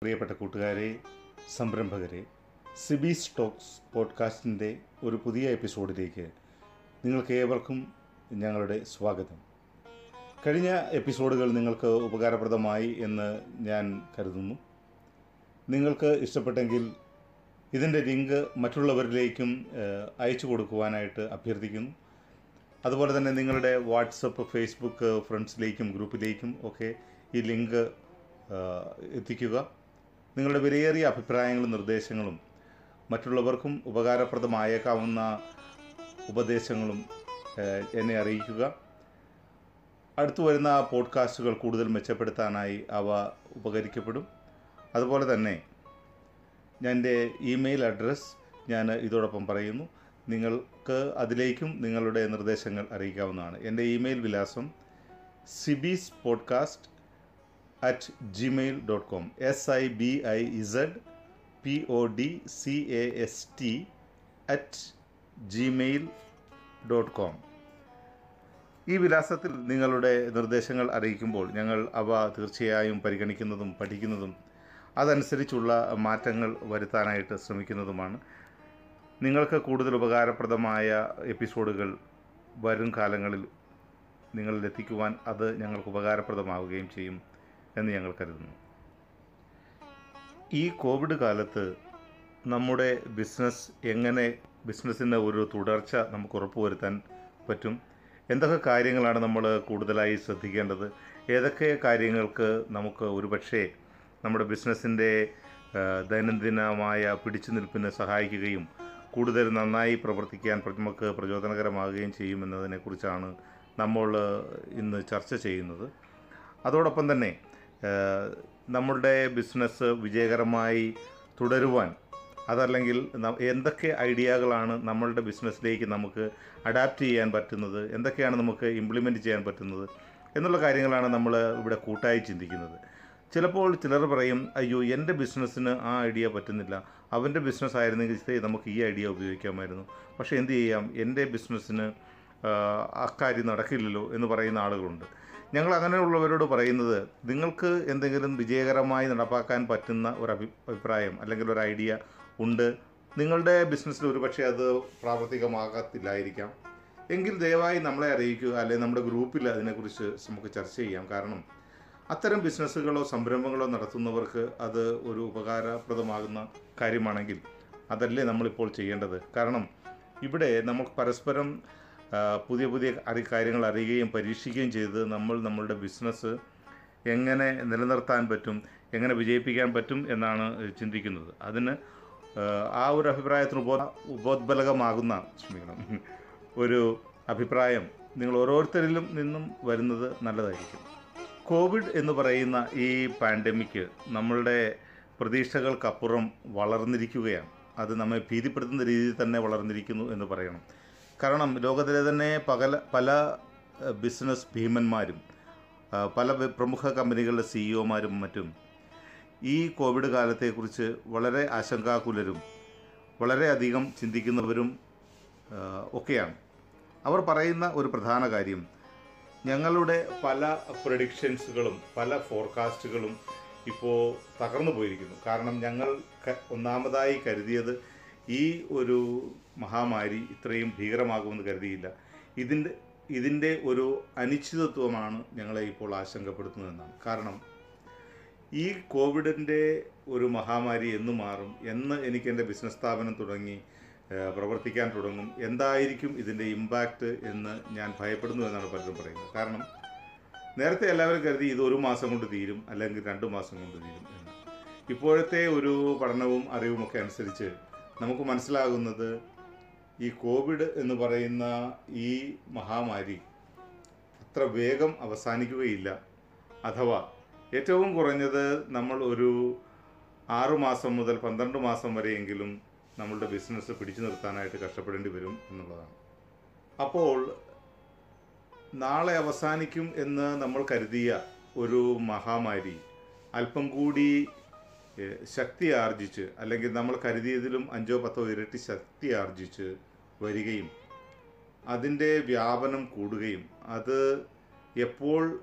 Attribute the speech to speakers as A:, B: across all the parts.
A: പ്രിയപ്പെട്ട കൂട്ടുകാരെ സംരംഭകരെ സിബി സ്റ്റോക്സ് പോഡ്കാസ്റ്റിന്റെ ഒരു പുതിയ എപ്പിസോഡിലേക്ക് നിങ്ങൾക്ക് ഏവർക്കും ഞങ്ങളുടെ സ്വാഗതം. കഴിഞ്ഞ എപ്പിസോഡുകൾ നിങ്ങൾക്ക് ഉപകാരപ്രദമായി എന്ന് ഞാൻ കരുതുന്നു. നിങ്ങൾക്ക് ഇഷ്ടപ്പെട്ടെങ്കിൽ ഇതിന്റെ ലിങ്ക് മറ്റുള്ളവരിലേക്കും അയച്ചു കൊടുക്കുവാനായിട്ട് അഭ്യർത്ഥിക്കുന്നു. അതുപോലെ തന്നെ നിങ്ങളുടെ വാട്സപ്പ് ഫേസ്ബുക്ക് ഫ്രണ്ട്സിലേക്കും ഗ്രൂപ്പിലേക്കും ഒക്കെ ഈ ലിങ്ക് എത്തിക്കുക. നിങ്ങളുടെ വിലയേറിയ അഭിപ്രായങ്ങളും നിർദ്ദേശങ്ങളും മറ്റുള്ളവർക്കും ഉപകാരപ്രദമായേക്കാവുന്ന ഉപദേശങ്ങളും എന്നെ അറിയിക്കുക. അടുത്തു വരുന്ന പോഡ്കാസ്റ്റുകൾ കൂടുതൽ മെച്ചപ്പെടുത്താനായി അവ ഉപകരിക്കപ്പെടും. അതുപോലെ തന്നെ ഞാൻ എന്റെ ഇമെയിൽ അഡ്രസ്സ് ഞാൻ ഇതോടൊപ്പം പറയുന്നു. നിങ്ങൾക്ക് അതിലേക്കും നിങ്ങളുടെ നിർദ്ദേശങ്ങൾ അറിയിക്കാവുന്നതാണ്. എന്റെ ഇമെയിൽ വിലാസം Sibiz podcast at Gmail dot com S I B I Z P O D C A S T at Gmail dot com ഈ വിലാസത്തിൽ നിങ്ങളുടെ നിർദ്ദേശങ്ങൾ അറിയിക്കുമ്പോൾ ഞങ്ങൾ അവ തീർച്ചയായും പരിഗണിക്കുന്നതും പഠിക്കുന്നതും അതനുസരിച്ചുള്ള മാറ്റങ്ങൾ വരുത്താനായിട്ട് ശ്രമിക്കുന്നതുമാണ്. നിങ്ങൾക്ക് കൂടുതൽ ഉപകാരപ്രദമായ എപ്പിസോഡുകൾ വരും കാലങ്ങളിൽ നിങ്ങളിലെത്തിക്കുവാൻ അത് ഞങ്ങൾക്ക് ഉപകാരപ്രദമാവുകയും ചെയ്യും. എന്ന് ഞങ്ങൾ കരുതുന്നു. ഈ കോവിഡ് കാലത്ത് നമ്മുടെ ബിസിനസ് എങ്ങനെ ബിസിനസ്സിന്റെ ഒരു തുടർച്ച നമുക്ക് ഉറപ്പുവരുത്താൻ പറ്റും? എന്തൊക്കെ കാര്യങ്ങളാണ് നമ്മൾ കൂടുതലായി ശ്രദ്ധിക്കേണ്ടത്? ഏതൊക്കെ കാര്യങ്ങൾക്ക് നമുക്ക് ഒരുപക്ഷേ നമ്മുടെ ബിസിനസ്സിന്റെ ദൈനംദിനമായ പിടിച്ചു നിൽപ്പിന് സഹായിക്കുകയും കൂടുതൽ നന്നായി പ്രവർത്തിക്കാൻ പ്ര- നമുക്ക് പ്രചോദനകരമാകുകയും ചെയ്യുമെന്നതിനെക്കുറിച്ചാണ് നമ്മൾ ഇന്ന് ചർച്ച ചെയ്യുന്നത്. അതോടൊപ്പം തന്നെ നമ്മളുടെ ബിസിനസ് വിജയകരമായി തുടരുവാൻ അതല്ലെങ്കിൽ എന്തൊക്കെ ഐഡിയകളാണ് നമ്മളുടെ ബിസിനസ്സിലേക്ക് നമുക്ക് അഡാപ്റ്റ് ചെയ്യാൻ പറ്റുന്നത് എന്തൊക്കെയാണ് നമുക്ക് ഇംപ്ലിമെന്റ് ചെയ്യാൻ പറ്റുന്നത് എന്നുള്ള കാര്യങ്ങളാണ് നമ്മൾ ഇവിടെ കൂട്ടായി ചിന്തിക്കുന്നത്. ചിലപ്പോൾ ചിലർ പറയും അയ്യോ എന്റെ ബിസിനസ്സിന് ആ ഐഡിയ പറ്റുന്നില്ല. അവന്റെ ബിസിനസ് ആയിരുന്നെങ്കിൽ "ദേ, നമുക്ക് ഈ ഐഡിയ ഉപയോഗിക്കാമായിരുന്നു. പക്ഷേ എന്ത് ചെയ്യാം? എന്റെ ബിസിനസ്സിന് അക്കാര്യം നടക്കില്ലല്ലോ എന്ന് പറയുന്ന ആളുകളുണ്ട്. ഞങ്ങൾ അങ്ങനെയുള്ളവരോട് പറയുന്നത് നിങ്ങൾക്ക് എന്തെങ്കിലും വിജയകരമായി നടപ്പാക്കാൻ പറ്റുന്ന ഒരു അഭിപ്രായം അല്ലെങ്കിൽ ഒരു ഐഡിയ ഉണ്ട്. നിങ്ങളുടെ ബിസിനസ്സിൽ ഒരുപക്ഷെ അത് പ്രാവർത്തികമാകത്തില്ലായിരിക്കാം. എങ്കിൽ ദയവായി നമ്മളെ അറിയിക്കുക അല്ലെങ്കിൽ നമ്മുടെ ഗ്രൂപ്പിൽ അതിനെക്കുറിച്ച് നമുക്ക് ചർച്ച ചെയ്യാം. കാരണം അത്തരം ബിസിനസ്സുകളോ സംരംഭങ്ങളോ നടത്തുന്നവർക്ക് അത് ഒരു ഉപകാരപ്രദമാകുന്ന കാര്യമാണെങ്കിൽ അതല്ലേ നമ്മളിപ്പോൾ ചെയ്യേണ്ടത്. കാരണം ഇവിടെ നമുക്ക് പരസ്പരം പുതിയ പുതിയ അറി കാര്യങ്ങൾ അറിയുകയും പരീക്ഷിക്കുകയും ചെയ്ത് നമ്മൾ നമ്മളുടെ ബിസിനസ് എങ്ങനെ നിലനിർത്താൻ പറ്റും എങ്ങനെ വിജയിപ്പിക്കാൻ പറ്റും എന്നാണ് ചിന്തിക്കുന്നത്. അതിന് ആ, ഒരു അഭിപ്രായത്തിന് ഉപോ ഉപോദ്ബലകമാകുന്ന ക്ഷമിക്കണം ഒരു അഭിപ്രായം നിങ്ങൾ ഓരോരുത്തരിലും നിന്നും വരുന്നത് നല്ലതായിരിക്കും. കോവിഡ് എന്ന് പറയുന്ന ഈ പാൻഡമിക് നമ്മളുടെ പ്രതീക്ഷകൾക്കപ്പുറം വളർന്നിരിക്കുകയാണ്. അത് നമ്മെ ഭീതിപ്പെടുത്തുന്ന രീതിയിൽ തന്നെ വളർന്നിരിക്കുന്നു എന്ന് പറയണം. കാരണം ലോകത്തിലെ തന്നെ പകല പല ബിസിനസ് ഭീമന്മാരും പല പ്രമുഖ കമ്പനികളുടെ സിഇഒമാരും മറ്റും ഈ കോവിഡ് കാലത്തെക്കുറിച്ച് വളരെ ആശങ്കാകുലരും വളരെയധികം ചിന്തിക്കുന്നവരും ഒക്കെയാണ്. അവർ പറയുന്ന ഒരു പ്രധാന കാര്യം ഞങ്ങളുടെ പല പ്രഡിക്ഷൻസുകളും പല ഫോർകാസ്റ്റുകളും ഇപ്പോൾ തകർന്നു പോയിരിക്കുന്നു. കാരണം ഞങ്ങൾ ഒന്നാമതായി കരുതിയത് ഈ ഒരു മഹാമാരി ഇത്രയും ഭീകരമാകുമെന്ന് കരുതിയില്ല. ഇതിന്റെ ഇതിന്റെ ഒരു അനിശ്ചിതത്വമാണ് ഞങ്ങളെ ഇപ്പോൾ ആശങ്കപ്പെടുത്തുന്നതെന്നാണ്. കാരണം ഈ കോവിഡിന്റെ ഒരു മഹാമാരി എന്ന് മാറും എന്ന് എനിക്ക് എന്റെ ബിസിനസ് സ്ഥാപനം തുടങ്ങി പ്രവർത്തിക്കാൻ തുടങ്ങും എന്തായിരിക്കും ഇതിന്റെ ഇമ്പാക്റ്റ് എന്ന് ഞാൻ ഭയപ്പെടുന്നു എന്നാണ് പലരും പറയുന്നത്. കാരണം നേരത്തെ എല്ലാവരും കരുതി ഇത് ഒരു മാസം കൊണ്ട് തീരും അല്ലെങ്കിൽ രണ്ട് മാസം കൊണ്ട് തീരും എന്ന്. ഇപ്പോഴത്തെ ഒരു പഠനവും അറിവുമൊക്കെ അനുസരിച്ച് നമുക്ക് മനസ്സിലാകുന്നത് ഈ കോവിഡ് എന്ന് പറയുന്ന ഈ മഹാമാരി അത്ര വേഗം അവസാനിക്കുകയില്ല. അഥവാ ഏറ്റവും കുറഞ്ഞത് നമ്മൾ ഒരു ആറു മാസം മുതൽ പന്ത്രണ്ട് മാസം വരെയെങ്കിലും നമ്മളുടെ ബിസിനസ് പിടിച്ചു നിർത്താനായിട്ട് കഷ്ടപ്പെടേണ്ടി വരും എന്നുള്ളതാണ്. അപ്പോൾ നാളെ അവസാനിക്കും എന്ന് നമ്മൾ കരുതിയ ഒരു മഹാമാരി അല്പം കൂടി ശക്തി ആർജിച്ച് അല്ലെങ്കിൽ നമ്മൾ കരുതിയതിലും അഞ്ചോ പത്തോ ഇരട്ടി ശക്തി ആർജിച്ച് വരികയും അതിന്റെ വ്യാപനം കൂടുകയും അത് എപ്പോൾ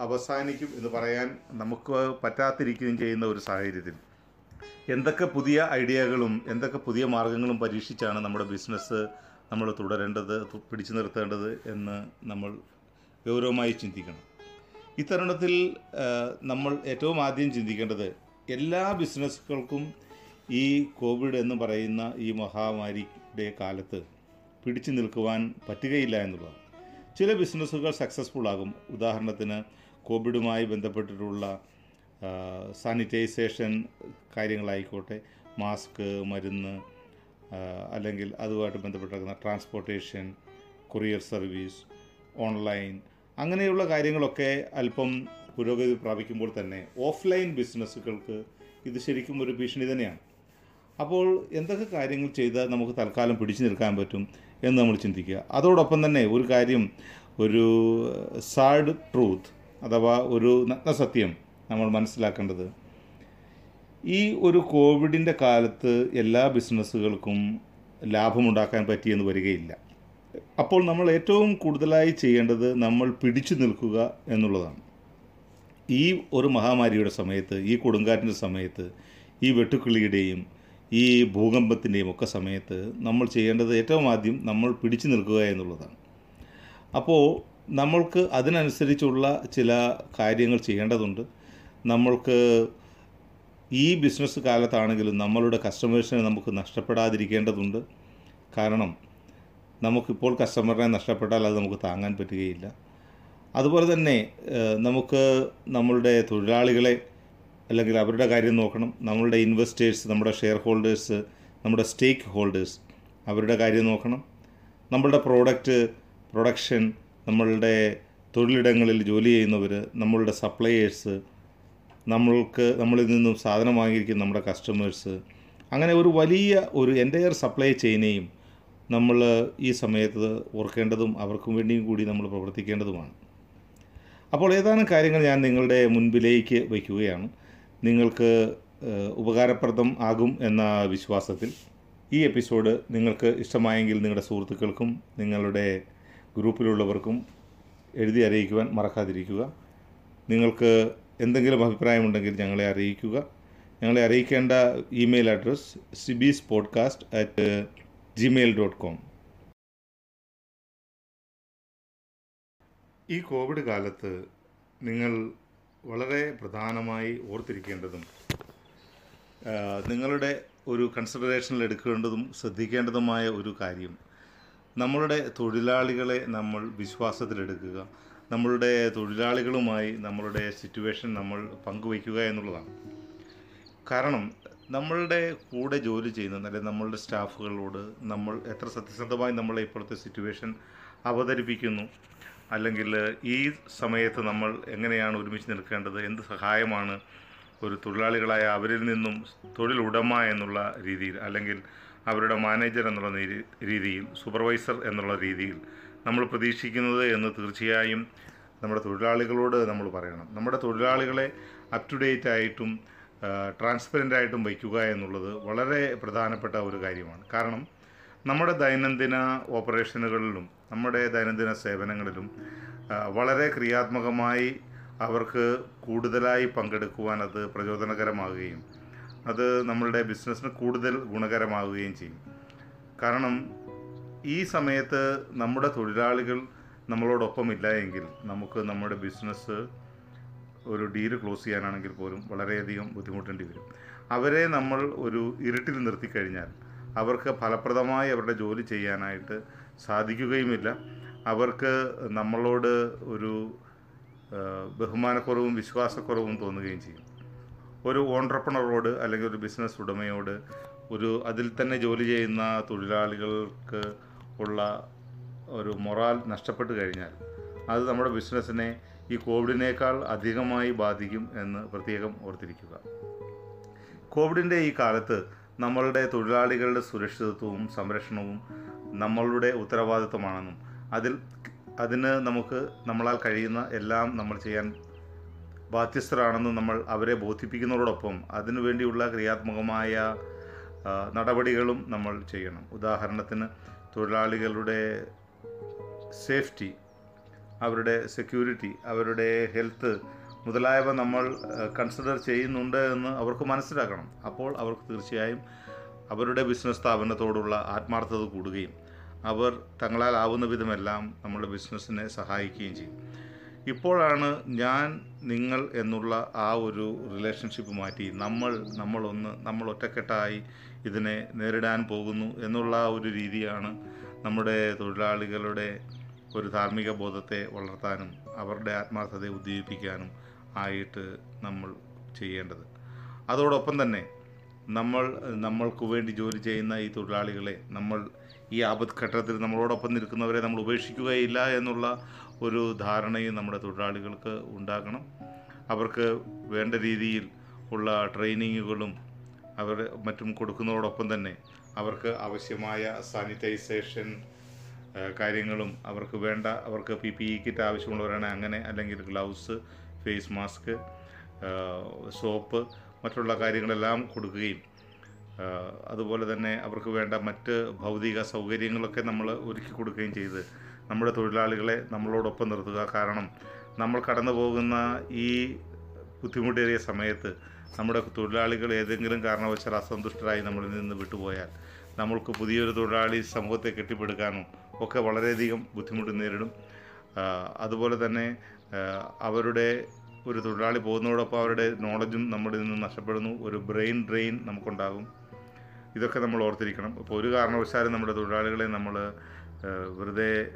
A: അവസാനിക്കും എന്ന് പറയാൻ നമുക്ക് പറ്റാതിരിക്കുകയും ചെയ്യുന്ന ഒരു സാഹചര്യത്തിൽ എന്തൊക്കെ പുതിയ ഐഡിയകളും എന്തൊക്കെ പുതിയ മാർഗങ്ങളും പരീക്ഷിച്ചാണ് നമ്മുടെ ബിസിനസ് നമ്മൾ തുടരേണ്ടത് പിടിച്ചു നിർത്തേണ്ടത് എന്ന് നമ്മൾ ഗൗരവമായി ചിന്തിക്കണം. ഇത്തരുണത്തിൽ നമ്മൾ ഏറ്റവും ആദ്യം ചിന്തിക്കേണ്ടത് എല്ലാ ബിസിനസ്സുകൾക്കും ഈ കോവിഡ് എന്ന് പറയുന്ന ഈ മഹാമാരിയുടെ കാലത്ത് പിടിച്ചു നിൽക്കുവാൻ പറ്റുകയില്ല എന്നുള്ളതാണ്. ചില ബിസിനസ്സുകൾ സക്സസ്ഫുൾ ആകും. ഉദാഹരണത്തിന് കോവിഡുമായി ബന്ധപ്പെട്ടിട്ടുള്ള സാനിറ്റൈസേഷൻ കാര്യങ്ങളായിക്കോട്ടെ മാസ്ക് മരുന്ന് അല്ലെങ്കിൽ അതുമായിട്ട് ബന്ധപ്പെട്ടിരിക്കുന്ന ട്രാൻസ്പോർട്ടേഷൻ കൊറിയർ സർവീസ് ഓൺലൈൻ അങ്ങനെയുള്ള കാര്യങ്ങളൊക്കെ അല്പം പുരോഗതി പ്രാപിക്കുമ്പോൾ തന്നെ ഓഫ്ലൈൻ ബിസിനസ്സുകൾക്ക് ഇത് ശരിക്കും ഒരു ഭീഷണി തന്നെയാണ്. അപ്പോൾ എന്തൊക്കെ കാര്യങ്ങൾ ചെയ്താൽ നമുക്ക് തൽക്കാലം പിടിച്ചു നിൽക്കാൻ പറ്റും? എന്ന് നമ്മൾ ചിന്തിക്കുക. അതോടൊപ്പം തന്നെ ഒരു കാര്യം ഒരു സാഡ് ട്രൂത്ത് അഥവാ ഒരു നഗ്നസത്യം നമ്മൾ മനസ്സിലാക്കേണ്ടത്. ഈ ഒരു കോവിഡിന്റെ കാലത്ത് എല്ലാ ബിസിനസ്സുകൾക്കും ലാഭമുണ്ടാക്കാൻ പറ്റിയെന്ന് വരികയില്ല. അപ്പോൾ നമ്മൾ ഏറ്റവും കൂടുതലായി ചെയ്യേണ്ടത് നമ്മൾ പിടിച്ചു നിൽക്കുക എന്നുള്ളതാണ്. ഈ ഒരു മഹാമാരിയുടെ സമയത്ത് ഈ കൊടുങ്കാറ്റിന്റെ സമയത്ത് ഈ വെട്ടുക്കിളിയുടെയും ഈ ഭൂകമ്പത്തിന്റെയും ഒക്കെ സമയത്ത് നമ്മൾ ചെയ്യേണ്ടത് ഏറ്റവും ആദ്യം നമ്മൾ പിടിച്ചു നിൽക്കുക എന്നുള്ളതാണ്. അപ്പോൾ നമ്മൾക്ക് അതിനനുസരിച്ചുള്ള ചില കാര്യങ്ങൾ ചെയ്യേണ്ടതുണ്ട്. നമ്മൾക്ക് ഈ ബിസിനസ് കാലത്താണെങ്കിലും നമ്മളുടെ കസ്റ്റമേഴ്സിനെ നമുക്ക് നഷ്ടപ്പെടാതിരിക്കേണ്ടതുണ്ട്. കാരണം നമുക്കിപ്പോൾ കസ്റ്റമറിനെ നഷ്ടപ്പെട്ടാൽ അത് നമുക്ക് താങ്ങാൻ പറ്റുകയില്ല. അതുപോലെ തന്നെ നമുക്ക് നമ്മളുടെ തൊഴിലാളികളെ അല്ലെങ്കിൽ അവരുടെ കാര്യം നോക്കണം. നമ്മളുടെ ഇൻവെസ്റ്റേഴ്സ് നമ്മുടെ ഷെയർ ഹോൾഡേഴ്സ് നമ്മുടെ സ്റ്റേക്ക് ഹോൾഡേഴ്സ് അവരുടെ കാര്യം നോക്കണം. നമ്മളുടെ പ്രോഡക്റ്റ് പ്രൊഡക്ഷൻ നമ്മളുടെ തൊഴിലിടങ്ങളിൽ ജോലി ചെയ്യുന്നവർ നമ്മളുടെ സപ്ലയേഴ്സ് നമ്മൾക്ക് നമ്മളിൽ നിന്നും സാധനം വാങ്ങിയിരിക്കുന്ന നമ്മുടെ കസ്റ്റമേഴ്സ് അങ്ങനെ ഒരു വലിയ ഒരു എന്റയർ സപ്ലൈ ചെയിനെയും നമ്മൾ ഈ സമയത്ത് ഓർക്കേണ്ടതും അവർക്കും വേണ്ടിയും കൂടി നമ്മൾ പ്രവർത്തിക്കേണ്ടതുമാണ്. അപ്പോൾ ഏതാനും കാര്യങ്ങൾ ഞാൻ നിങ്ങളുടെ മുൻപിലേക്ക് വയ്ക്കുകയാണ്. നിങ്ങൾക്ക് ഉപകാരപ്രദം ആകും എന്ന വിശ്വാസത്തിൽ ഈ എപ്പിസോഡ് നിങ്ങൾക്ക് ഇഷ്ടമായെങ്കിൽ നിങ്ങളുടെ സുഹൃത്തുക്കൾക്കും നിങ്ങളുടെ ഗ്രൂപ്പിലുള്ളവർക്കും എഴുതി അറിയിക്കുവാൻ മറക്കാതിരിക്കുക. നിങ്ങൾക്ക് എന്തെങ്കിലും അഭിപ്രായമുണ്ടെങ്കിൽ ഞങ്ങളെ അറിയിക്കുക. ഞങ്ങളെ അറിയിക്കേണ്ട email address Sibiz podcast at Gmail dot com ഈ കോവിഡ് കാലത്ത് നിങ്ങൾ വളരെ പ്രധാനമായി ഓർത്തിരിക്കേണ്ടതും നിങ്ങളുടെ ഒരു കൺസിഡറേഷനിൽ എടുക്കേണ്ടതും ശ്രദ്ധിക്കേണ്ടതുമായ ഒരു കാര്യം നമ്മളുടെ തൊഴിലാളികളെ നമ്മൾ വിശ്വാസത്തിലെടുക്കുക നമ്മളുടെ തൊഴിലാളികളുമായി നമ്മളുടെ സിറ്റുവേഷൻ നമ്മൾ പങ്കുവയ്ക്കുക എന്നുള്ളതാണ്. കാരണം നമ്മളുടെ കൂടെ ജോലി ചെയ്യുന്ന അല്ലെങ്കിൽ നമ്മളുടെ സ്റ്റാഫുകളോട് നമ്മൾ എത്ര സത്യസന്ധമായി നമ്മളെ ഇപ്പോഴത്തെ സിറ്റുവേഷൻ അവതരിപ്പിക്കുന്നു അല്ലെങ്കിൽ ഈ സമയത്ത് നമ്മൾ എങ്ങനെയാണ് ഒരുമിച്ച് നിൽക്കേണ്ടത് എന്ത് സഹായമാണ് ഒരു തൊഴിലാളികളായ അവരിൽ നിന്നും തൊഴിലുടമ എന്നുള്ള രീതിയിൽ അല്ലെങ്കിൽ അവരുടെ മാനേജർ എന്നുള്ള രീതി- രീതിയിൽ സൂപ്പർവൈസർ എന്നുള്ള രീതിയിൽ നമ്മൾ പ്രതീക്ഷിക്കുന്നത് എന്ന് തീർച്ചയായും നമ്മുടെ തൊഴിലാളികളോട് നമ്മൾ പറയണം. നമ്മുടെ തൊഴിലാളികളെ അപ് ടു ഡേറ്റ് ആയിട്ടും ട്രാൻസ്പെറന്റ് ആയിട്ടും വയ്ക്കുക എന്നുള്ളത് വളരെ പ്രധാനപ്പെട്ട ഒരു കാര്യമാണ്. കാരണം നമ്മുടെ ദൈനംദിന ഓപ്പറേഷനുകളിലും നമ്മുടെ ദൈനംദിന സേവനങ്ങളിലും വളരെ ക്രിയാത്മകമായി അവർക്ക് കൂടുതലായി പങ്കെടുക്കുവാൻ അത് പ്രചോദനകരമാകുകയും അത് നമ്മളുടെ ബിസിനസ്സിന് കൂടുതൽ ഗുണകരമാവുകയും ചെയ്യും. കാരണം ഈ സമയത്ത് നമ്മുടെ തൊഴിലാളികൾ നമ്മളോടൊപ്പം ഇല്ല എങ്കിൽ നമുക്ക് നമ്മുടെ ബിസിനസ് ഒരു ഡീൽ ക്ലോസ് ചെയ്യാനാണെങ്കിൽ പോലും വളരെയധികം ബുദ്ധിമുട്ടേണ്ടി വരും. അവരെ നമ്മൾ ഒരു ഇരുട്ടിൽ നിർത്തിക്കഴിഞ്ഞാൽ അവർക്ക് ഫലപ്രദമായി അവരുടെ ജോലി ചെയ്യാനായിട്ട് സാധിക്കുകയുമില്ല. അവർക്ക് നമ്മളോട് ഒരു ബഹുമാനക്കുറവും വിശ്വാസക്കുറവും തോന്നുകയും ചെയ്യും. ഒരു ഓൺട്രപ്രണറോട് അല്ലെങ്കിൽ ഒരു ബിസിനസ് ഉടമയോട് ഒരു അതിൽ തന്നെ ജോലി ചെയ്യുന്ന തൊഴിലാളികൾക്ക് ഉള്ള ഒരു മൊറാൽ നഷ്ടപ്പെട്ട് കഴിഞ്ഞാൽ അത് നമ്മുടെ ബിസിനസ്സിനെ ഈ കോവിഡിനേക്കാൾ അധികമായി ബാധിക്കും എന്ന് പ്രത്യേകം ഓർത്തിരിക്കുക. കോവിഡിന്റെ ഈ കാലത്ത് നമ്മളുടെ തൊഴിലാളികളുടെ സുരക്ഷിതത്വവും സംരക്ഷണവും നമ്മളുടെ ഉത്തരവാദിത്വമാണെന്നും അതിൽ അതിന് നമുക്ക് നമ്മളാൽ കഴിയുന്ന എല്ലാം നമ്മൾ ചെയ്യാൻ ബാധ്യസ്ഥരാണെന്ന് നമ്മൾ അവരെ ബോധിപ്പിക്കുന്നതോടൊപ്പം അതിനുവേണ്ടിയുള്ള ക്രിയാത്മകമായ നടപടികളും നമ്മൾ ചെയ്യണം. ഉദാഹരണത്തിന് തൊഴിലാളികളുടെ സേഫ്റ്റി അവരുടെ സെക്യൂരിറ്റി അവരുടെ ഹെൽത്ത് മുതലായവ നമ്മൾ കൺസിഡർ ചെയ്യുന്നുണ്ട് എന്ന് അവർക്ക് മനസ്സിലാക്കണം. അപ്പോൾ അവർക്ക് തീർച്ചയായും അവരുടെ ബിസിനസ് സ്ഥാപനത്തോടുള്ള ആത്മാർത്ഥത കൂടുകയും അവർ തങ്ങളാലാവുന്ന വിധമെല്ലാം നമ്മുടെ ബിസിനസ്സിനെ സഹായിക്കുകയും ചെയ്യും. ഇപ്പോഴാണ് ഞാൻ നിങ്ങൾ എന്നുള്ള ആ ഒരു റിലേഷൻഷിപ്പ് മാറ്റി നമ്മൾ നമ്മളൊന്ന് നമ്മൾ ഒറ്റക്കെട്ടായി ഇതിനെ നേരിടാൻ പോകുന്നു എന്നുള്ള ഒരു രീതിയാണ് നമ്മുടെ തൊഴിലാളികളുടെ ഒരു ധാർമ്മിക ബോധത്തെ വളർത്താനും അവരുടെ ആത്മാർത്ഥതയെ ഉദ്ദീപിപ്പിക്കാനും ആയിട്ട് നമ്മൾ ചെയ്യേണ്ടത്. അതോടൊപ്പം തന്നെ നമ്മൾ നമ്മൾക്ക് വേണ്ടി ജോലി ചെയ്യുന്ന ഈ തൊഴിലാളികളെ നമ്മൾ ഈ ആപത്ഘട്ടത്തിൽ നമ്മളോടൊപ്പം നിൽക്കുന്നവരെ നമ്മൾ ഉപേക്ഷിക്കുകയില്ല എന്നുള്ള ഒരു ധാരണയും നമ്മുടെ തൊഴിലാളികൾക്ക് ഉണ്ടാക്കണം അവർക്ക് വേണ്ട രീതിയിൽ ഉള്ള ട്രെയിനിങ്ങുകളും അവർ മറ്റും കൊടുക്കുന്നതോടൊപ്പം തന്നെ അവർക്ക് ആവശ്യമായ സാനിറ്റൈസേഷൻ കാര്യങ്ങളും അവർക്ക് വേണ്ട അവർക്ക് പി പി ഇ കിറ്റ് ആവശ്യമുള്ളവരാണ് അങ്ങനെ അല്ലെങ്കിൽ ഗ്ലൗസ് ഫേസ് മാസ്ക് സോപ്പ് മറ്റുള്ള കാര്യങ്ങളെല്ലാം കൊടുക്കുകയും അതുപോലെ തന്നെ അവർക്ക് വേണ്ട മറ്റ് ഭൗതിക സൗകര്യങ്ങളൊക്കെ നമ്മൾ ഒരുക്കി കൊടുക്കുകയും ചെയ്ത് നമ്മുടെ തൊഴിലാളികളെ നമ്മളോടൊപ്പം നിർത്തുക. കാരണം നമ്മൾ കടന്നു പോകുന്ന ഈ ബുദ്ധിമുട്ടേറിയ സമയത്ത് നമ്മുടെ തൊഴിലാളികൾ ഏതെങ്കിലും കാരണവശാൽ അസന്തുഷ്ടരായി നമ്മളിൽ നിന്ന് വിട്ടുപോയാൽ നമ്മൾക്ക് പുതിയൊരു തൊഴിലാളി സമൂഹത്തെ കെട്ടിപ്പടുക്കാനും ഒക്കെ വളരെയധികം ബുദ്ധിമുട്ട് നേരിടും. അതുപോലെ തന്നെ അവരുടെ ഒരു തൊഴിലാളി പോകുന്നതോടൊപ്പം അവരുടെ നോളജും നമ്മുടെ നിന്ന് നഷ്ടപ്പെടുന്നു. ഒരു ബ്രെയിൻ ഡ്രെയിൻ നമുക്കുണ്ടാകും. ഇതൊക്കെ നമ്മൾ ഓർത്തിരിക്കണം. അപ്പോൾ ഒരു കാരണവശാലും നമ്മുടെ തൊഴിലാളികളെ നമ്മൾ വെറുതെ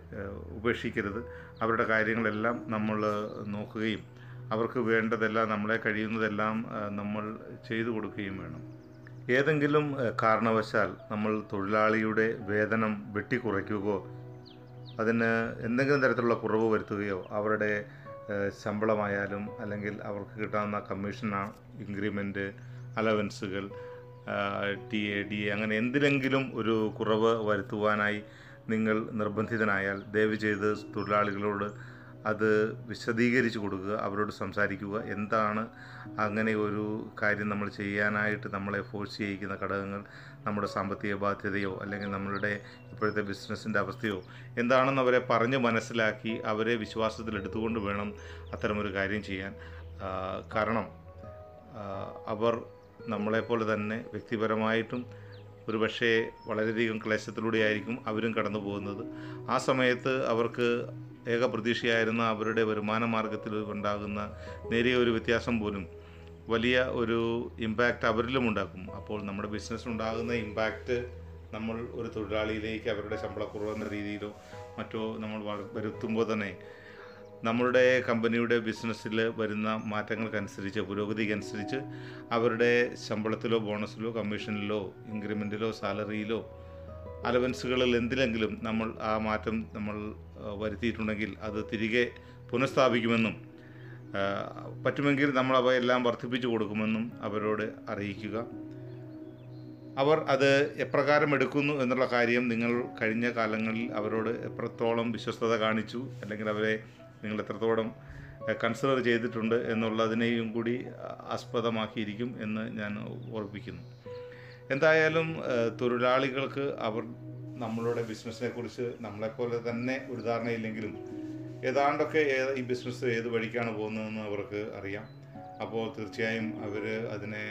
A: ഉപേക്ഷിക്കരുത്. അവരുടെ കാര്യങ്ങളെല്ലാം നമ്മൾ നോക്കുകയും അവർക്ക് വേണ്ടതെല്ലാം നമ്മളെ കഴിയുന്നതെല്ലാം നമ്മൾ ചെയ്തു കൊടുക്കുകയും വേണം. ഏതെങ്കിലും കാരണവശാൽ നമ്മൾ തൊഴിലാളിയുടെ വേതനം വെട്ടിക്കുറയ്ക്കുകയോ അതിന് എന്തെങ്കിലും തരത്തിലുള്ള കുറവ് വരുത്തുകയോ അവരുടെ ശമ്പളമായാലും അല്ലെങ്കിൽ അവർക്ക് കിട്ടാവുന്ന കമ്മീഷൻ ഇൻക്രിമെന്റ് അലവൻസുകൾ ടി എ ഡി എ അങ്ങനെ എന്തിലെങ്കിലും ഒരു കുറവ് വരുത്തുവാനായി നിങ്ങൾ നിർബന്ധിതനായാൽ ദയവ് ചെയ്ത് തൊഴിലാളികളോട് അത് വിശദീകരിച്ച് കൊടുക്കുക അവരോട് സംസാരിക്കുക. എന്താണ് അങ്ങനെ ഒരു കാര്യം നമ്മൾ ചെയ്യാനായിട്ട് നമ്മളെ ഫോഴ്സ് ചെയ്യിക്കുന്ന ഘടകങ്ങൾ നമ്മുടെ സാമ്പത്തിക ബാധ്യതയോ അല്ലെങ്കിൽ നമ്മളുടെ ഇപ്പോഴത്തെ ബിസിനസ്സിന്റെ അവസ്ഥയോ എന്താണെന്ന് അവരെ പറഞ്ഞ് മനസ്സിലാക്കി അവരെ വിശ്വാസത്തിലെടുത്തുകൊണ്ട് വേണം അത്തരമൊരു കാര്യം ചെയ്യാൻ. കാരണം അവർ നമ്മളെപ്പോലെ തന്നെ വ്യക്തിപരമായിട്ടും ഒരുപക്ഷേ വളരെയധികം ക്ലേശത്തിലൂടെയായിരിക്കും അവരും കടന്നു പോകുന്നത് ആ സമയത്ത് അവർക്ക് ഏക പ്രതീക്ഷയായിരുന്ന അവരുടെ വരുമാന മാർഗത്തിൽ ഉണ്ടാകുന്ന നേരിയ ഒരു വ്യത്യാസം പോലും വലിയ ഒരു ഇമ്പാക്റ്റ് അവരിലും ഉണ്ടാക്കും. അപ്പോൾ നമ്മുടെ ബിസിനസ്സിനുണ്ടാകുന്ന ഇമ്പാക്റ്റ് നമ്മൾ ഒരു തൊഴിലാളിയിലേക്ക് അവരുടെ ശമ്പളക്കുറവ് എന്ന രീതിയിലോ മറ്റോ നമ്മൾ വരുത്തുമ്പോൾ തന്നെ നമ്മളുടെ കമ്പനിയുടെ ബിസിനസ്സിൽ വരുന്ന മാറ്റങ്ങൾക്കനുസരിച്ച് പുരോഗതിക്കനുസരിച്ച് അവരുടെ ശമ്പളത്തിലോ ബോണസിലോ കമ്മീഷനിലോ ഇൻക്രിമെന്റിലോ സാലറിയിലോ അലവൻസുകളിൽ എന്തിലെങ്കിലും നമ്മൾ ആ മാറ്റം നമ്മൾ വരുത്തിയിട്ടുണ്ടെങ്കിൽ അത് തിരികെ പുനഃസ്ഥാപിക്കുമെന്നും പറ്റുമെങ്കിൽ നമ്മൾ അവയെല്ലാം വർദ്ധിപ്പിച്ചു കൊടുക്കുമെന്നും അവരോട് അറിയിക്കുക. അവർ അത് എപ്രകാരം എടുക്കുന്നു എന്നുള്ള കാര്യം നിങ്ങൾ കഴിഞ്ഞ കാലങ്ങളിൽ അവരോട് എത്രത്തോളം വിശ്വസ്തത കാണിച്ചു അല്ലെങ്കിൽ അവരെ നിങ്ങൾ എത്രത്തോളം കൺസിഡർ ചെയ്തിട്ടുണ്ട് എന്നുള്ളതിനെയും കൂടി ആസ്പദമാക്കിയിരിക്കും എന്ന് ഞാൻ ഓർപ്പിക്കുന്നു. എന്തായാലും തൊഴിലാളികൾക്ക് അവർ നമ്മളുടെ ബിസിനസ്സിനെ കുറിച്ച് നമ്മളെപ്പോലെ തന്നെ ഒരു ധാരണയില്ലെങ്കിലും ഏതാണ്ടൊക്കെ ഏത് ഈ ബിസിനസ് ഏത് വഴിക്കാണ് പോകുന്നതെന്ന് അവർക്ക് അറിയാം. അപ്പോൾ തീർച്ചയായും അവർ അതിനെ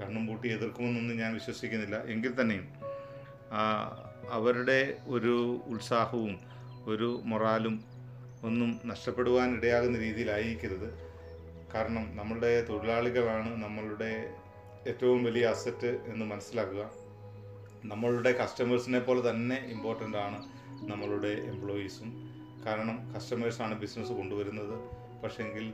A: കണ്ണും പൂട്ടി എതിർക്കുമെന്നൊന്നും ഞാൻ വിശ്വസിക്കുന്നില്ല. എങ്കിൽ തന്നെയും അവരുടെ ഒരു ഉത്സാഹവും ഒരു മൊറാലും ഒന്നും നഷ്ടപ്പെടുവാൻ ഇടയാകുന്ന രീതിയിലായിരിക്കരുത്. കാരണം നമ്മളുടെ തൊഴിലാളികളാണ് നമ്മളുടെ ഏറ്റവും വലിയ അസറ്റ് എന്ന് മനസ്സിലാക്കുക. നമ്മളുടെ കസ്റ്റമേഴ്സിനെ പോലെ തന്നെ ഇമ്പോർട്ടന്റ് ആണ് നമ്മളുടെ എംപ്ലോയീസും കാരണം കസ്റ്റമേഴ്സാണ് ബിസിനസ് കൊണ്ടുവരുന്നത്. പക്ഷേങ്കിൽ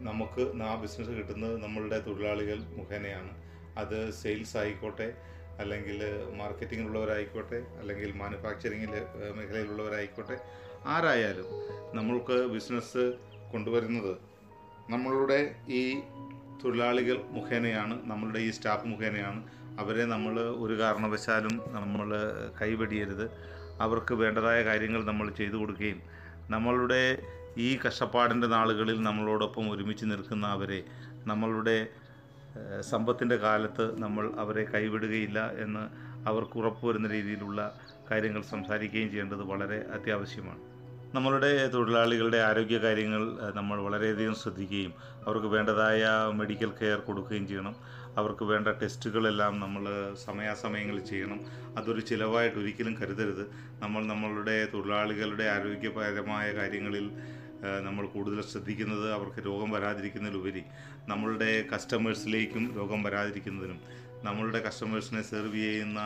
A: നമുക്ക് ആ ബിസിനസ് കിട്ടുന്നത് നമ്മളുടെ തൊഴിലാളികൾ മുഖേനയാണ്. അത് സെയിൽസ് ആയിക്കോട്ടെ അല്ലെങ്കിൽ മാർക്കറ്റിങ്ങിലുള്ളവരായിക്കോട്ടെ അല്ലെങ്കിൽ മാനുഫാക്ചറിങ്ങിൽ മേഖലയിലുള്ളവരായിക്കോട്ടെ ആരായാലും നമ്മൾക്ക് ബിസിനസ് കൊണ്ടുവരുന്നത് നമ്മളുടെ ഈ തൊഴിലാളികൾ മുഖേനയാണ് നമ്മളുടെ ഈ സ്റ്റാഫ് മുഖേനയാണ്. അവരെ നമ്മൾ ഒരു കാരണവശാലും നമ്മൾ കൈവെടിയരുത്. അവർക്ക് വേണ്ടതായ കാര്യങ്ങൾ നമ്മൾ ചെയ്തു കൊടുക്കുകയും നമ്മളുടെ ഈ കഷ്ടപ്പാടിന്റെ നാളുകളിൽ നമ്മളോടൊപ്പം ഒരുമിച്ച് നിൽക്കുന്ന അവരെ നമ്മളുടെ സമ്പത്തിന്റെ കാലത്ത് നമ്മൾ അവരെ കൈവിടുകയില്ല എന്ന് അവർക്ക് ഉറപ്പുവരുന്ന രീതിയിലുള്ള കാര്യങ്ങൾ സംസാരിക്കുകയും ചെയ്യേണ്ടത് വളരെ അത്യാവശ്യമാണ്. നമ്മളുടെ തൊഴിലാളികളുടെ ആരോഗ്യ കാര്യങ്ങൾ നമ്മൾ വളരെയധികം ശ്രദ്ധിക്കുകയും അവർക്ക് വേണ്ടതായ മെഡിക്കൽ കെയർ കൊടുക്കുകയും ചെയ്യണം. അവർക്ക് വേണ്ട ടെസ്റ്റുകളെല്ലാം നമ്മൾ സമയാസമയങ്ങളിൽ ചെയ്യണം. അതൊരു ചിലവായിട്ട് ഒരിക്കലും കരുതരുത്. നമ്മൾ നമ്മളുടെ തൊഴിലാളികളുടെ ആരോഗ്യപരമായ കാര്യങ്ങളിൽ നമ്മൾ കൂടുതൽ ശ്രദ്ധിക്കുന്നത് അവർക്ക് രോഗം വരാതിരിക്കുന്നതിലുപരി നമ്മളുടെ കസ്റ്റമേഴ്സിലേക്കും രോഗം വരാതിരിക്കുന്നതിനും നമ്മളുടെ കസ്റ്റമേഴ്സിനെ സെർവ് ചെയ്യുന്ന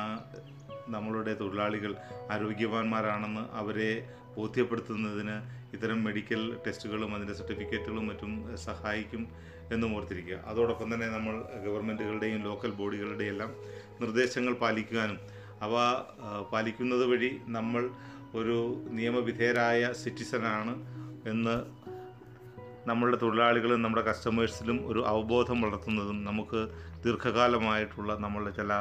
A: നമ്മളുടെ തൊഴിലാളികൾ ആരോഗ്യവാന്മാരാണെന്ന് അവരെ ബോധ്യപ്പെടുത്തുന്നതിന് ഇത്തരം മെഡിക്കൽ ടെസ്റ്റുകളും അതിന്റെ സർട്ടിഫിക്കറ്റുകളും മറ്റും സഹായിക്കും എന്നും ഓർത്തിരിക്കുക. അതോടൊപ്പം തന്നെ നമ്മൾ ഗവൺമെന്റുകളുടെയും ലോക്കൽ ബോഡികളുടെയും എല്ലാം നിർദ്ദേശങ്ങൾ പാലിക്കുവാനും അവ പാലിക്കുന്നത് വഴി നമ്മൾ ഒരു നിയമവിധേയരായ സിറ്റിസനാണ് എന്ന് നമ്മളുടെ തൊഴിലാളികളും നമ്മുടെ കസ്റ്റമേഴ്സിലും ഒരു അവബോധം വളർത്തുന്നതും നമുക്ക് ദീർഘകാലമായിട്ടുള്ള നമ്മളുടെ ചില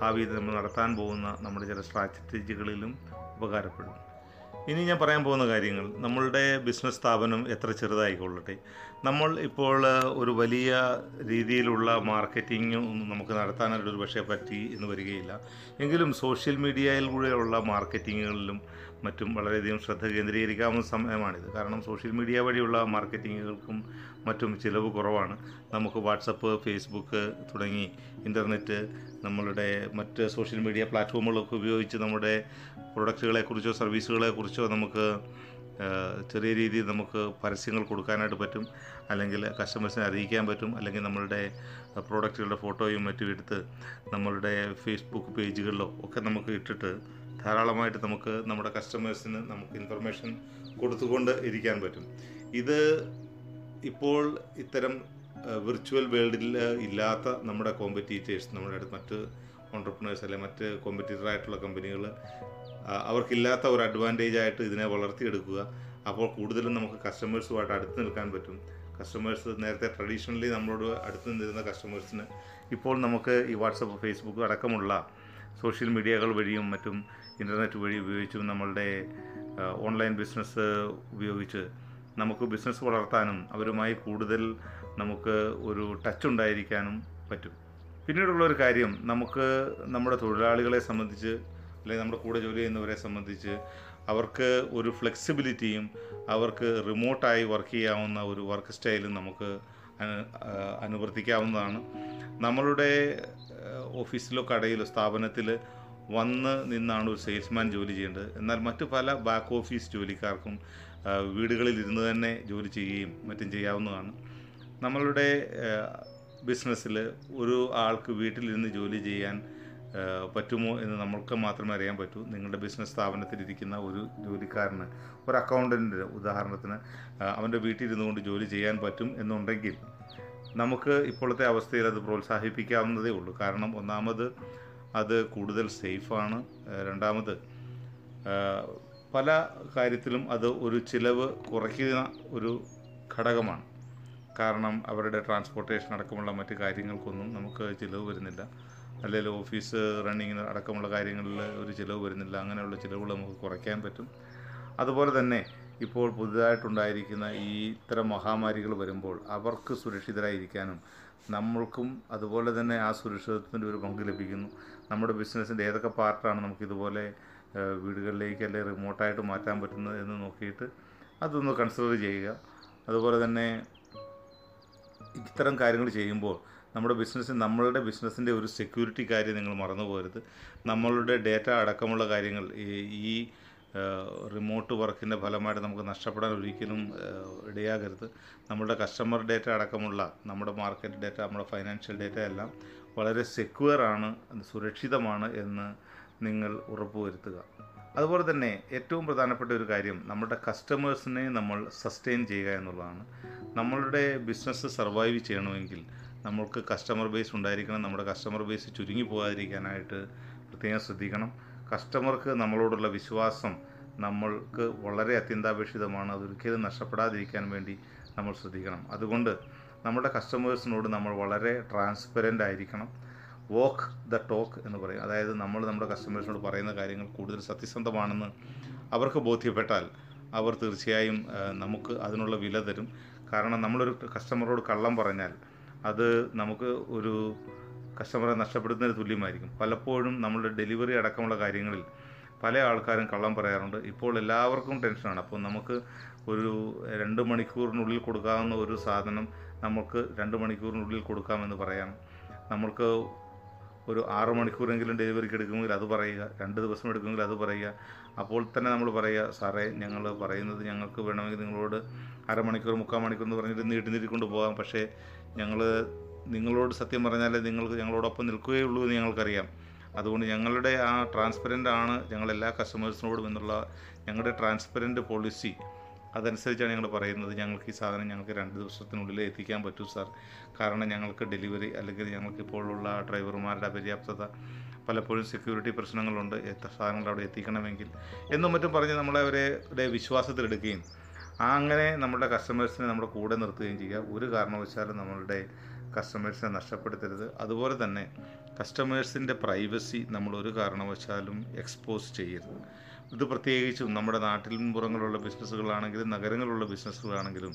A: ഭാവിയിൽ നമ്മൾ നടത്താൻ പോകുന്ന നമ്മുടെ ചില സ്ട്രാറ്റജികളിലും ഉപകാരപ്പെടും. ഇനി ഞാൻ പറയാൻ പോകുന്ന കാര്യങ്ങൾ. നമ്മളുടെ ബിസിനസ് സ്ഥാപനം എത്ര ചെറുതായിക്കൊള്ളട്ടെ. നമ്മൾ ഇപ്പോൾ ഒരു വലിയ രീതിയിലുള്ള മാർക്കറ്റിംഗ് ഒന്നും നമുക്ക് നടത്താനായിട്ട് ഒരു പക്ഷേ പറ്റി എന്ന് വരികയില്ല. എങ്കിലും സോഷ്യൽ മീഡിയയിലൂടെയുള്ള മാർക്കറ്റിങ്ങുകളിലും മറ്റും വളരെയധികം ശ്രദ്ധ കേന്ദ്രീകരിക്കാവുന്ന സമയമാണിത്. കാരണം സോഷ്യൽ മീഡിയ വഴിയുള്ള മാർക്കറ്റിങ്ങുകൾക്കും മറ്റും ചിലവ് കുറവാണ്. നമുക്ക് വാട്സപ്പ് ഫേസ്ബുക്ക് തുടങ്ങി ഇന്റർനെറ്റ് നമ്മളുടെ മറ്റ് സോഷ്യൽ മീഡിയ പ്ലാറ്റ്ഫോമുകളൊക്കെ ഉപയോഗിച്ച് നമ്മുടെ പ്രൊഡക്റ്റുകളെക്കുറിച്ചോ സർവീസുകളെക്കുറിച്ചോ നമുക്ക് ചെറിയ രീതിയിൽ നമുക്ക് പരസ്യങ്ങൾ കൊടുക്കാനായിട്ട് പറ്റും. അല്ലെങ്കിൽ കസ്റ്റമേഴ്സിനെ അറിയിക്കാൻ പറ്റും. അല്ലെങ്കിൽ നമ്മളുടെ പ്രോഡക്റ്റുകളുടെ ഫോട്ടോയും മറ്റും എടുത്ത് നമ്മളുടെ ഫേസ്ബുക്ക് പേജുകളിലോ ഒക്കെ നമുക്ക് ഇട്ടിട്ട് ധാരാളമായിട്ട് നമുക്ക് നമ്മുടെ കസ്റ്റമേഴ്സിന് നമുക്ക് ഇൻഫർമേഷൻ കൊടുത്തുകൊണ്ട് ഇരിക്കാൻ പറ്റും. ഇത് ഇപ്പോൾ ഇത്തരം വിർച്വൽ വേൾഡിൽ ഇല്ലാത്ത നമ്മുടെ കോമ്പറ്റീറ്റേഴ്സ് നമ്മുടെ അടുത്ത് മറ്റ് ഓണ്ടർപ്രണേഴ്സ് അല്ലെങ്കിൽ മറ്റ് കോമ്പറ്റീറ്റർ ആയിട്ടുള്ള കമ്പനികൾ അവർക്കില്ലാത്ത ഒരു അഡ്വാന്റേജ് ആയിട്ട് ഇതിനെ വളർത്തിയെടുക്കുക. അപ്പോൾ കൂടുതലും നമുക്ക് കസ്റ്റമേഴ്സുമായിട്ട് അടുത്ത് നിൽക്കാൻ പറ്റും. കസ്റ്റമേഴ്സ് നേരത്തെ ട്രഡീഷണലി നമ്മളോട് അടുത്ത് നിന്നിരുന്ന കസ്റ്റമേഴ്സിന് ഇപ്പോൾ നമുക്ക് ഈ വാട്സപ്പ് ഫേസ്ബുക്ക് അടക്കമുള്ള സോഷ്യൽ മീഡിയകൾ വഴിയും മറ്റും ഇന്റർനെറ്റ് വഴി ഉപയോഗിച്ചും നമ്മളുടെ ഓൺലൈൻ ബിസിനസ് ഉപയോഗിച്ച് നമുക്ക് ബിസിനസ് വളർത്താനും അവരുമായി കൂടുതൽ നമുക്ക് ഒരു ടച്ച് ഉണ്ടായിരിക്കാനും പറ്റും. പിന്നീടുള്ള ഒരു കാര്യം നമുക്ക് നമ്മുടെ തൊഴിലാളികളെ സംബന്ധിച്ച് അല്ലെങ്കിൽ നമ്മുടെ കൂടെ ജോലി ചെയ്യുന്നവരെ സംബന്ധിച്ച് അവർക്ക് ഒരു ഫ്ലെക്സിബിലിറ്റിയും അവർക്ക് റിമോട്ടായി വർക്ക് ചെയ്യാവുന്ന ഒരു വർക്ക് സ്റ്റൈലും നമുക്ക് അനുവർത്തിക്കാവുന്നതാണ്. നമ്മളുടെ ഓഫീസിലോ കടയിലോ സ്ഥാപനത്തിൽ വന്ന് നിന്നാണ് ഒരു സെയിൽസ്മാൻ ജോലി ചെയ്യേണ്ടത്. എന്നാൽ മറ്റു പല ബാക്ക് ഓഫീസ് ജോലിക്കാർക്കും വീടുകളിൽ ഇരുന്ന് തന്നെ ജോലി ചെയ്യുകയും മറ്റും ചെയ്യാവുന്നതാണ്. നമ്മളുടെ ബിസിനസ്സിൽ ഒരു ആൾക്ക് വീട്ടിലിരുന്ന് ജോലി ചെയ്യാൻ പറ്റുമോ എന്ന് നമ്മൾക്ക് മാത്രമേ അറിയാൻ പറ്റൂ. നിങ്ങളുടെ ബിസിനസ് സ്ഥാപനത്തിലിരിക്കുന്ന ഒരു ജോലിക്കാരന് ഒരു അക്കൗണ്ടന്റിന് ഉദാഹരണത്തിന് അവന്റെ വീട്ടിൽ ഇരുന്നുകൊണ്ട് ജോലി ചെയ്യാൻ പറ്റും എന്നുണ്ടെങ്കിൽ നമുക്ക് ഇപ്പോഴത്തെ അവസ്ഥയിൽ അത് പ്രോത്സാഹിപ്പിക്കാവുന്നതേ ഉള്ളൂ. കാരണം ഒന്നാമത് അത് കൂടുതൽ സേഫാണ്. രണ്ടാമത് പല കാര്യത്തിലും അത് ഒരു ചിലവ് കുറയ്ക്കുന്ന ഒരു ഘടകമാണ്. കാരണം അവരുടെ ട്രാൻസ്പോർട്ടേഷൻ അടക്കമുള്ള മറ്റ് കാര്യങ്ങൾക്കൊന്നും നമുക്ക് ചിലവ് വരുന്നില്ല. അല്ലെങ്കിൽ ഓഫീസ് റണ്ണിങ്ങിന് അടക്കമുള്ള കാര്യങ്ങളിൽ ഒരു ചിലവ് വരുന്നില്ല. അങ്ങനെയുള്ള ചിലവുകൾ നമുക്ക് കുറയ്ക്കാൻ പറ്റും. അതുപോലെ തന്നെ ഇപ്പോൾ പുതുതായിട്ടുണ്ടായിരിക്കുന്ന ഈ ഇത്തരം മഹാമാരികൾ വരുമ്പോൾ അവർക്ക് സുരക്ഷിതരായിരിക്കാനും നമ്മൾക്കും അതുപോലെ തന്നെ ആ സുരക്ഷിതത്വത്തിന്റെ ഒരു പങ്ക് ലഭിക്കുന്നു. നമ്മുടെ ബിസിനസ്സിന്റെ ഏതൊക്കെ പാർട്ടാണ് നമുക്കിതുപോലെ ഇതുപോലെ വീടുകളിലേക്ക് അല്ലെങ്കിൽ റിമോട്ടായിട്ട് മാറ്റാൻ പറ്റുന്നത് എന്ന് നോക്കിയിട്ട് അതൊന്ന് കൺസിഡർ ചെയ്യുക. അതുപോലെ തന്നെ ഇത്തരം കാര്യങ്ങൾ ചെയ്യുമ്പോൾ നമ്മുടെ ബിസിനസ് നമ്മളുടെ ബിസിനസ്സിന്റെ ഒരു സെക്യൂരിറ്റി കാര്യം നിങ്ങൾ മറന്നു പോകരുത്. നമ്മളുടെ ഡേറ്റ അടക്കമുള്ള കാര്യങ്ങൾ ഈ റിമോട്ട് വർക്കിന്റെ ഫലമായിട്ട് നമുക്ക് നഷ്ടപ്പെടാൻ ഒരിക്കലും ഇടയാകരുത്. നമ്മുടെ കസ്റ്റമർ ഡേറ്റ അടക്കമുള്ള നമ്മുടെ മാർക്കറ്റ് ഡേറ്റ നമ്മുടെ ഫൈനാൻഷ്യൽ ഡേറ്റ എല്ലാം വളരെ സെക്യൂർ ആണ് സുരക്ഷിതമാണ് എന്ന് നിങ്ങൾ ഉറപ്പുവരുത്തുക. അതുപോലെ തന്നെ ഏറ്റവും പ്രധാനപ്പെട്ട ഒരു കാര്യം നമ്മുടെ കസ്റ്റമേഴ്സിനെ നമ്മൾ സസ്റ്റെയിൻ ചെയ്യുക എന്നുള്ളതാണ്. നമ്മളുടെ ബിസിനസ് സർവൈവ് ചെയ്യണമെങ്കിൽ നമ്മൾക്ക് കസ്റ്റമർ ബേസ് ഉണ്ടായിരിക്കണം നമ്മുടെ കസ്റ്റമർ ബേസ് ചുരുങ്ങി പോകാതിരിക്കാനായിട്ട് പ്രത്യേകം ശ്രദ്ധിക്കണം. കസ്റ്റമർക്ക് നമ്മളോടുള്ള വിശ്വാസം നമ്മൾക്ക് വളരെ അത്യന്താപേക്ഷിതമാണ് അതൊരിക്കലും നഷ്ടപ്പെടാതിരിക്കാൻ വേണ്ടി നമ്മൾ ശ്രദ്ധിക്കണം. അതുകൊണ്ട് നമ്മുടെ കസ്റ്റമേഴ്സിനോട് നമ്മൾ വളരെ ട്രാൻസ്പെറന്റ് ആയിരിക്കണം. വോക്ക് ദ ടോക്ക് എന്ന് പറയും. അതായത് നമ്മൾ നമ്മുടെ കസ്റ്റമേഴ്സിനോട് പറയുന്ന കാര്യങ്ങൾ കൂടുതൽ സത്യസന്ധമാണെന്ന് അവർക്ക് ബോധ്യപ്പെട്ടാൽ അവർ തീർച്ചയായും നമുക്ക് അതിനുള്ള വില തരും. കാരണം നമ്മളൊരു കസ്റ്റമറോട് കള്ളം പറഞ്ഞാൽ അത് നമുക്ക് ഒരു കസ്റ്റമറെ നഷ്ടപ്പെടുന്നതിന് തുല്യമായിരിക്കും. പലപ്പോഴും നമ്മളുടെ ഡെലിവറി അടക്കമുള്ള കാര്യങ്ങളിൽ പല ആൾക്കാരും കള്ളം പറയാറുണ്ട്. ഇപ്പോൾ എല്ലാവർക്കും ടെൻഷനാണ് അപ്പോൾ നമുക്ക് ഒരു രണ്ട് മണിക്കൂറിനുള്ളിൽ കൊടുക്കാവുന്ന ഒരു സാധനം നമുക്ക് രണ്ട് മണിക്കൂറിനുള്ളിൽ കൊടുക്കാമെന്ന് പറയാം. നമ്മൾക്ക് ഒരു ആറ് മണിക്കൂറെങ്കിലും ഡെലിവറിക്ക് എടുക്കുമെങ്കിൽ അത് പറയുക രണ്ട് ദിവസം എടുക്കുമെങ്കിൽ അത് പറയുക. അപ്പോൾ തന്നെ നമ്മൾ പറയുക സാറേ ഞങ്ങൾ പറയുന്നത് ഞങ്ങൾക്ക് വേണമെങ്കിൽ നിങ്ങളോട് അരമണിക്കൂർ മുക്കാൽ മണിക്കൂർ എന്ന് പറഞ്ഞിട്ട് നീട്ടി നീട്ടിക്കൊണ്ട് പോകാം. പക്ഷേ ഞങ്ങൾ നിങ്ങളോട് സത്യം പറഞ്ഞാലേ നിങ്ങൾക്ക് ഞങ്ങളോടൊപ്പം നിൽക്കുകയുള്ളൂ എന്ന് ഞങ്ങൾക്കറിയാം. അതുകൊണ്ട് ഞങ്ങളുടെ ആ ട്രാൻസ്പെറന്റ് ആണ് ഞങ്ങൾ എല്ലാ കസ്റ്റമേഴ്സിനോടും എന്നുള്ള ഞങ്ങളുടെ ട്രാൻസ്പെറന്റ് പോളിസി അതനുസരിച്ചാണ് ഞങ്ങൾ പറയുന്നത്. ഞങ്ങൾക്ക് ഈ സാധനം ഞങ്ങൾക്ക് രണ്ട് ദിവസത്തിനുള്ളിൽ എത്തിക്കാൻ പറ്റൂ സാർ. കാരണം ഞങ്ങൾക്ക് ഡെലിവറി അല്ലെങ്കിൽ ഞങ്ങൾക്ക് ഇപ്പോഴുള്ള ഡ്രൈവർമാരുടെ അപര്യാപ്തത പലപ്പോഴും സെക്യൂരിറ്റി പ്രശ്നങ്ങളുണ്ട്. എത്ര സാധനങ്ങൾ അവിടെ എത്തിക്കണമെങ്കിൽ എന്നും മറ്റും പറഞ്ഞ് നമ്മളെ അവരെ വിശ്വാസത്തിലെടുക്കുകയും അങ്ങനെ നമ്മുടെ കസ്റ്റമേഴ്സിനെ നമ്മുടെ കൂടെ നിർത്തുകയും ചെയ്യുക. ഒരു കാരണവശാലും നമ്മളുടെ കസ്റ്റമേഴ്സിനെ നഷ്ടപ്പെടുത്തരുത്. അതുപോലെ തന്നെ കസ്റ്റമേഴ്സിന്റെ പ്രൈവസി നമ്മളൊരു കാരണവശാലും എക്സ്പോസ് ചെയ്യരുത്. ഇത് പ്രത്യേകിച്ചും നമ്മുടെ നാട്ടിൽ പുറങ്ങളുള്ള ബിസിനസ്സുകളാണെങ്കിലും നഗരങ്ങളിലുള്ള ബിസിനസ്സുകളാണെങ്കിലും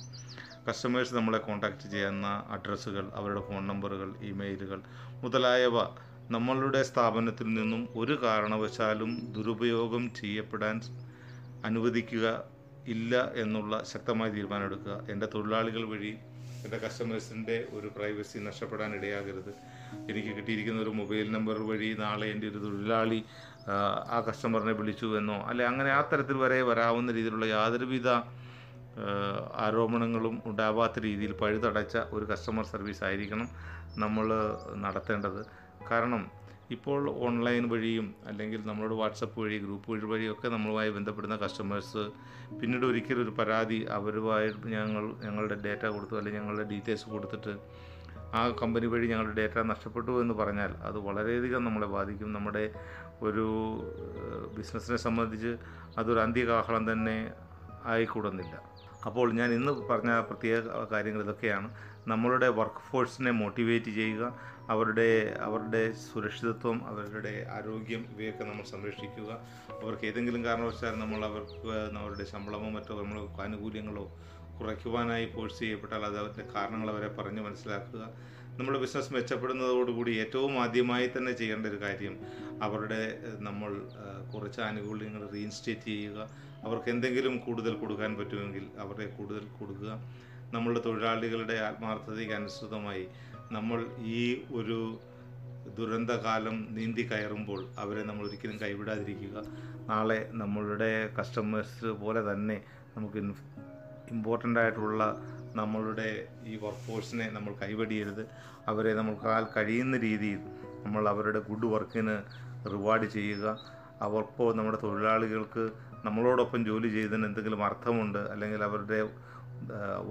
A: കസ്റ്റമേഴ്സ് നമ്മളെ കോൺടാക്റ്റ് ചെയ്യുന്ന അഡ്രസ്സുകൾ അവരുടെ ഫോൺ നമ്പറുകൾ ഇമെയിലുകൾ മുതലായവ നമ്മളുടെ സ്ഥാപനത്തിൽ നിന്നും ഒരു കാരണവശാലും ദുരുപയോഗം ചെയ്യപ്പെടാൻ അനുവദിക്കുക ഇല്ല എന്നുള്ള ശക്തമായ തീരുമാനമെടുക്കുക. എന്റെ തൊഴിലാളികൾ വഴി എന്റെ കസ്റ്റമേഴ്സിന്റെ ഒരു പ്രൈവസി നഷ്ടപ്പെടാൻ ഇടയാകരുത്. എനിക്ക് കിട്ടിയിരിക്കുന്ന ഒരു മൊബൈൽ നമ്പർ വഴി നാളെ എന്റെ ഒരു തൊഴിലാളി ആ, കസ്റ്റമറിനെ വിളിച്ചു എന്നോ അല്ലെ അങ്ങനെ ആ തരത്തിൽ വരെ വരാവുന്ന രീതിയിലുള്ള യാതൊരുവിധ ആരോപണങ്ങളും ഉണ്ടാവാത്ത രീതിയിൽ പഴുതടച്ച ഒരു കസ്റ്റമർ സർവീസ് ആയിരിക്കണം നമ്മൾ നടത്തേണ്ടത്. കാരണം ഇപ്പോൾ ഓൺലൈൻ വഴിയും അല്ലെങ്കിൽ നമ്മളോട് വാട്സപ്പ് വഴി ഗ്രൂപ്പ് വഴി വഴിയൊക്കെ നമ്മളുമായി ബന്ധപ്പെടുന്ന കസ്റ്റമേഴ്സ് പിന്നീട് ഒരിക്കലും ഒരു പരാതി അവരുമായി ഞങ്ങൾ ഞങ്ങളുടെ ഡേറ്റ കൊടുത്തു അല്ലെങ്കിൽ ഞങ്ങളുടെ ഡീറ്റെയിൽസ് കൊടുത്തിട്ട് ആ കമ്പനി വഴി ഞങ്ങളുടെ ഡേറ്റ നഷ്ടപ്പെട്ടു എന്ന് പറഞ്ഞാൽ അത് വളരെയധികം നമ്മളെ ബാധിക്കും. നമ്മുടെ ഒരു ബിസിനസ്സിനെ സംബന്ധിച്ച് അതൊരു അന്ത്യകാഹളം തന്നെ ആയിക്കൂടുന്നില്ല. അപ്പോൾ ഞാൻ ഇന്ന് പറഞ്ഞ പ്രത്യേക കാര്യങ്ങൾ ഇതൊക്കെയാണ്. നമ്മളുടെ വർക്ക് ഫോഴ്സിനെ മോട്ടിവേറ്റ് ചെയ്യുക അവരുടെ അവരുടെ സുരക്ഷിതത്വം അവരുടെ ആരോഗ്യം ഇവയൊക്കെ നമ്മൾ സംരക്ഷിക്കുക. അവർക്ക് ഏതെങ്കിലും കാരണവശാൽ നമ്മൾ അവർക്ക് അവരുടെ ശമ്പളമോ മറ്റോ നമ്മൾ ആനുകൂല്യങ്ങളോ കുറയ്ക്കുവാനായി ഫോഴ്സ് ചെയ്യപ്പെട്ടാൽ അത് അവരുടെ കാരണങ്ങൾ അവരെ പറഞ്ഞ് മനസ്സിലാക്കുക. നമ്മുടെ ബിസിനസ് മെച്ചപ്പെടുന്നതോടുകൂടി ഏറ്റവും ആദ്യമായി തന്നെ ചെയ്യേണ്ട ഒരു കാര്യം അവരുടെ നമ്മൾ കുറച്ച് ആനുകൂല്യങ്ങൾ റീഇൻസ്റ്റേറ്റ് ചെയ്യുക. അവർക്ക് എന്തെങ്കിലും കൂടുതൽ കൊടുക്കാൻ പറ്റുമെങ്കിൽ അവരെ കൂടുതൽ കൊടുക്കുക. നമ്മളുടെ തൊഴിലാളികളുടെ ആത്മാർത്ഥതയ്ക്ക് അനുസൃതമായി നമ്മൾ ഈ ഒരു ദുരന്തകാലം നീന്തി കയറുമ്പോൾ അവരെ നമ്മൾ ഒരിക്കലും കൈവിടാതിരിക്കുക. നാളെ നമ്മളുടെ കസ്റ്റമേഴ്സ് പോലെ തന്നെ നമുക്ക് ഇമ്പോർട്ടന്റ് ആയിട്ടുള്ള നമ്മളുടെ ഈ വർക്ക് ഫോഴ്സിനെ നമ്മൾ കൈവടിയരുത്. അവരെ നമ്മൾക്കാൽ കഴിയുന്ന രീതിയിൽ നമ്മൾ അവരുടെ ഗുഡ് വർക്കിന് റിവാർഡ് ചെയ്യുക. അവർക്കോ നമ്മുടെ തൊഴിലാളികൾക്ക് നമ്മളോടൊപ്പം ജോലി ചെയ്തതിന് എന്തെങ്കിലും അർത്ഥമുണ്ട്? അല്ലെങ്കിൽ അവരുടെ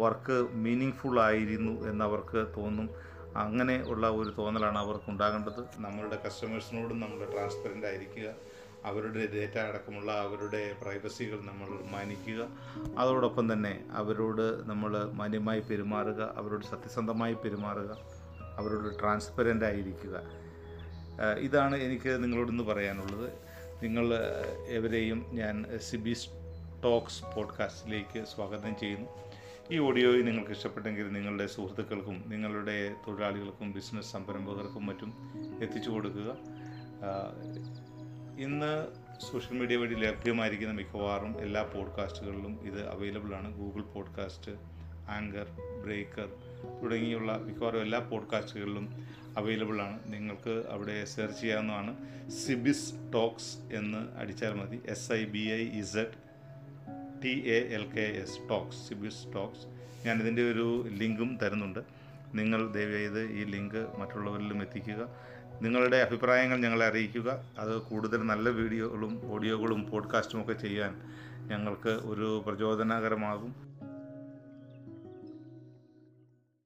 A: വർക്ക് മീനിങ് ഫുൾ ആയിരുന്നു എന്നവർക്ക് തോന്നും? അങ്ങനെ ഉള്ള ഒരു തോന്നലാണ് അവർക്ക് ഉണ്ടാകേണ്ടത്. നമ്മളുടെ കസ്റ്റമേഴ്സിനോടും നമ്മൾ ട്രാൻസ്പെറന്റ് ആയിരിക്കുക. അവരുടെ ഡേറ്റ അടക്കമുള്ള അവരുടെ പ്രൈവസികൾ നമ്മൾ മാനിക്കുക. അതോടൊപ്പം തന്നെ അവരോട് നമ്മൾ മാന്യമായി പെരുമാറുക. അവരോട് സത്യസന്ധമായി പെരുമാറുക. അവരോട് ട്രാൻസ്പെറന്റ് ആയിരിക്കുക. ഇതാണ് എനിക്ക് നിങ്ങളോടൊന്ന് പറയാനുള്ളത്. നിങ്ങൾ എവരെയും ഞാൻ സിബി ടോക്സ് പോഡ്കാസ്റ്റിലേക്ക് സ്വാഗതം ചെയ്യുന്നു. ഈ ഓഡിയോയിൽ നിങ്ങൾക്ക് ഇഷ്ടപ്പെട്ടെങ്കിൽ നിങ്ങളുടെ സുഹൃത്തുക്കൾക്കും നിങ്ങളുടെ തൊഴിലാളികൾക്കും ബിസിനസ് സംരംഭകർക്കും മറ്റും എത്തിച്ചു കൊടുക്കുക. ഇന്ന് സോഷ്യൽ മീഡിയ വഴി ലഭ്യമായിരിക്കുന്ന മിക്കവാറും എല്ലാ പോഡ്കാസ്റ്റുകളിലും ഇത് അവൈലബിൾ ആണ്. ഗൂഗിൾ പോഡ്കാസ്റ്റ് ആങ്കർ ബ്രേക്കർ തുടങ്ങിയുള്ള മിക്കവാറും എല്ലാ പോഡ്കാസ്റ്റുകളിലും അവൈലബിൾ ആണ്. നിങ്ങൾക്ക് അവിടെ സെർച്ച് ചെയ്യാവുന്നതാണ്. സിബിസ് ടോക്സ് എന്ന് അടിച്ചാൽ മതി. S I B I Z T A L K S talks Sibiz talks ഞാനിതിന്റെ ഒരു ലിങ്കും തരുന്നുണ്ട്. നിങ്ങൾ ദയവേത് ഈ ലിങ്ക് മറ്റുള്ളവരിലും എത്തിക്കുക. നിങ്ങളുടെ അഭിപ്രായങ്ങൾ ഞങ്ങളെ അറിയിക്കുക. അത് കൂടുതൽ നല്ല വീഡിയോകളും ഓഡിയോകളും പോഡ്കാസ്റ്റും ഒക്കെ ചെയ്യാൻ ഞങ്ങൾക്ക് ഒരു പ്രചോദനകരമാകും.